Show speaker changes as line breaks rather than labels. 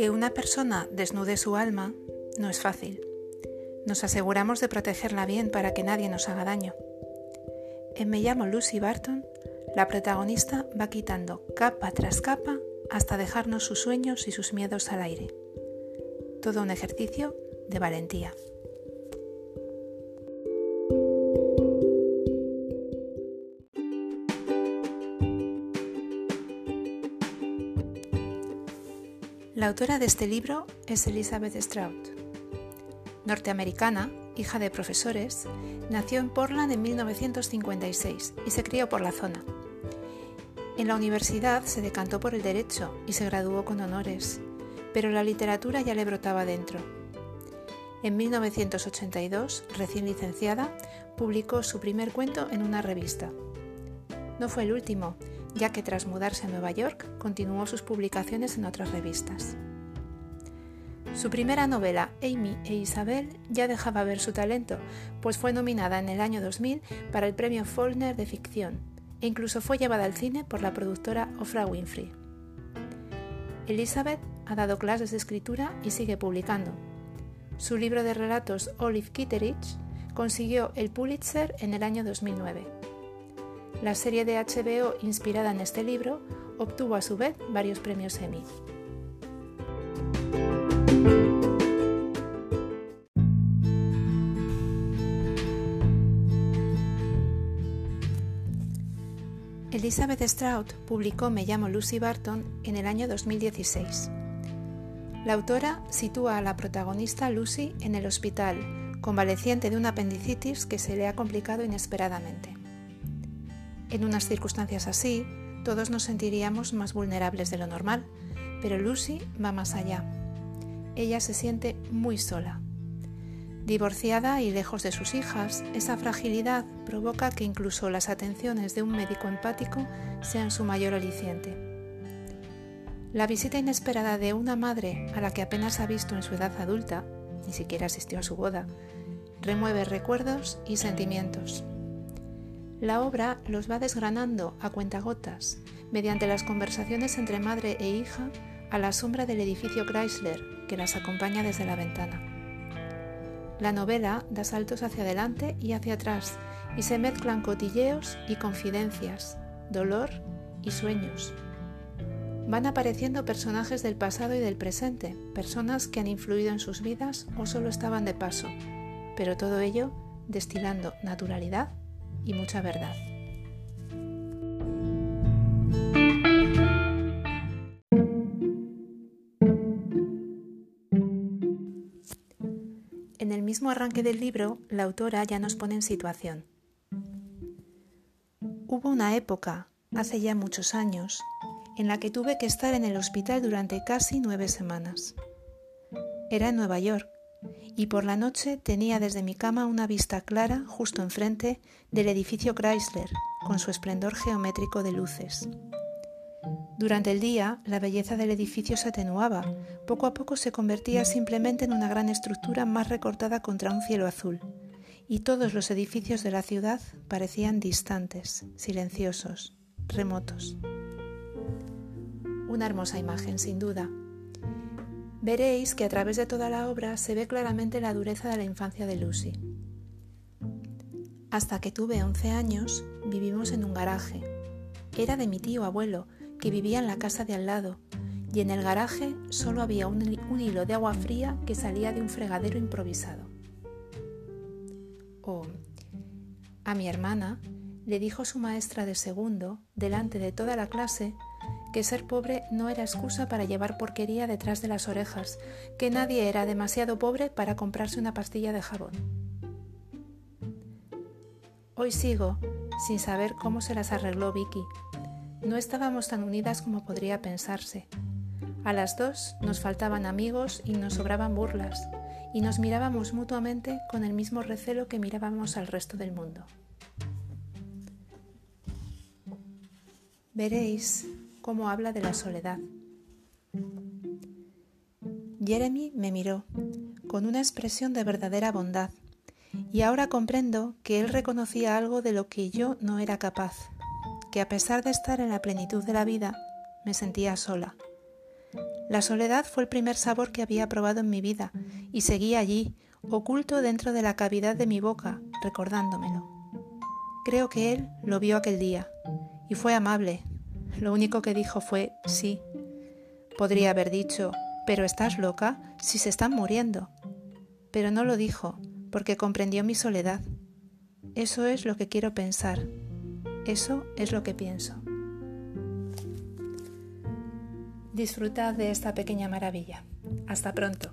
Que una persona desnude su alma no es fácil. Nos aseguramos de protegerla bien para que nadie nos haga daño. En Me llamo Lucy Barton, la protagonista va quitando capa tras capa hasta dejarnos sus sueños y sus miedos al aire. Todo un ejercicio de valentía. La autora de este libro es Elizabeth Strout. Norteamericana, hija de profesores, nació en Portland en 1956 y se crió por la zona. En la universidad se decantó por el derecho y se graduó con honores, pero la literatura ya le brotaba dentro. En 1982, recién licenciada, publicó su primer cuento en una revista. No fue el último, ya que tras mudarse a Nueva York continuó sus publicaciones en otras revistas. Su primera novela, Amy e Isabel, ya dejaba ver su talento, pues fue nominada en el año 2000 para el premio Faulkner de ficción e incluso fue llevada al cine por la productora Oprah Winfrey. Elizabeth ha dado clases de escritura y sigue publicando. Su libro de relatos Olive Kitteridge consiguió el Pulitzer en el año 2009. La serie de HBO inspirada en este libro obtuvo a su vez varios premios Emmy. Elizabeth Strout publicó Me llamo Lucy Barton en el año 2016. La autora sitúa a la protagonista Lucy en el hospital, convaleciente de una apendicitis que se le ha complicado inesperadamente. En unas circunstancias así, todos nos sentiríamos más vulnerables de lo normal, pero Lucy va más allá. Ella se siente muy sola, Divorciada y lejos de sus hijas, esa fragilidad provoca que incluso las atenciones de un médico empático sean su mayor aliciente. La visita inesperada de una madre a la que apenas ha visto en su edad adulta, ni siquiera asistió a su boda, remueve recuerdos y sentimientos. La obra los va desgranando a cuentagotas, mediante las conversaciones entre madre e hija a la sombra del edificio Chrysler que las acompaña desde la ventana. La novela da saltos hacia adelante y hacia atrás y se mezclan cotilleos y confidencias, dolor y sueños. Van apareciendo personajes del pasado y del presente, personas que han influido en sus vidas o solo estaban de paso, pero todo ello destilando naturalidad y mucha verdad. En el mismo arranque del libro, la autora ya nos pone en situación. Hubo una época, hace ya muchos años, en la que tuve que estar en el hospital durante casi nueve semanas. Era en Nueva York y por la noche tenía desde mi cama una vista clara justo enfrente del edificio Chrysler, con su esplendor geométrico de luces. Durante el día, la belleza del edificio se atenuaba, poco a poco se convertía simplemente en una gran estructura más recortada contra un cielo azul, y todos los edificios de la ciudad parecían distantes, silenciosos, remotos. Una hermosa imagen, sin duda. Veréis que a través de toda la obra se ve claramente la dureza de la infancia de Lucy. Hasta que tuve 11 años, vivimos en un garaje. Era de mi tío abuelo, que vivía en la casa de al lado, y en el garaje solo había un, hilo de agua fría que salía de un fregadero improvisado. O a mi hermana le dijo su maestra de segundo, delante de toda la clase, que ser pobre no era excusa para llevar porquería detrás de las orejas, que nadie era demasiado pobre para comprarse una pastilla de jabón. Hoy sigo sin saber cómo se las arregló Vicky, no estábamos tan unidas como podría pensarse. A las dos nos faltaban amigos y nos sobraban burlas, y nos mirábamos mutuamente con el mismo recelo que mirábamos al resto del mundo. Veréis cómo habla de la soledad. Jeremy me miró con una expresión de verdadera bondad, y ahora comprendo que él reconocía algo de lo que yo no era capaz que a pesar de estar en la plenitud de la vida, me sentía sola. La soledad fue el primer sabor que había probado en mi vida y seguía allí, oculto dentro de la cavidad de mi boca, recordándomelo. Creo que él lo vio aquel día y fue amable. Lo único que dijo fue sí. Podría haber dicho, pero estás loca si se están muriendo. Pero no lo dijo, porque comprendió mi soledad. Eso es lo que quiero pensar. Eso es lo que pienso. Disfrutad de esta pequeña maravilla. Hasta pronto.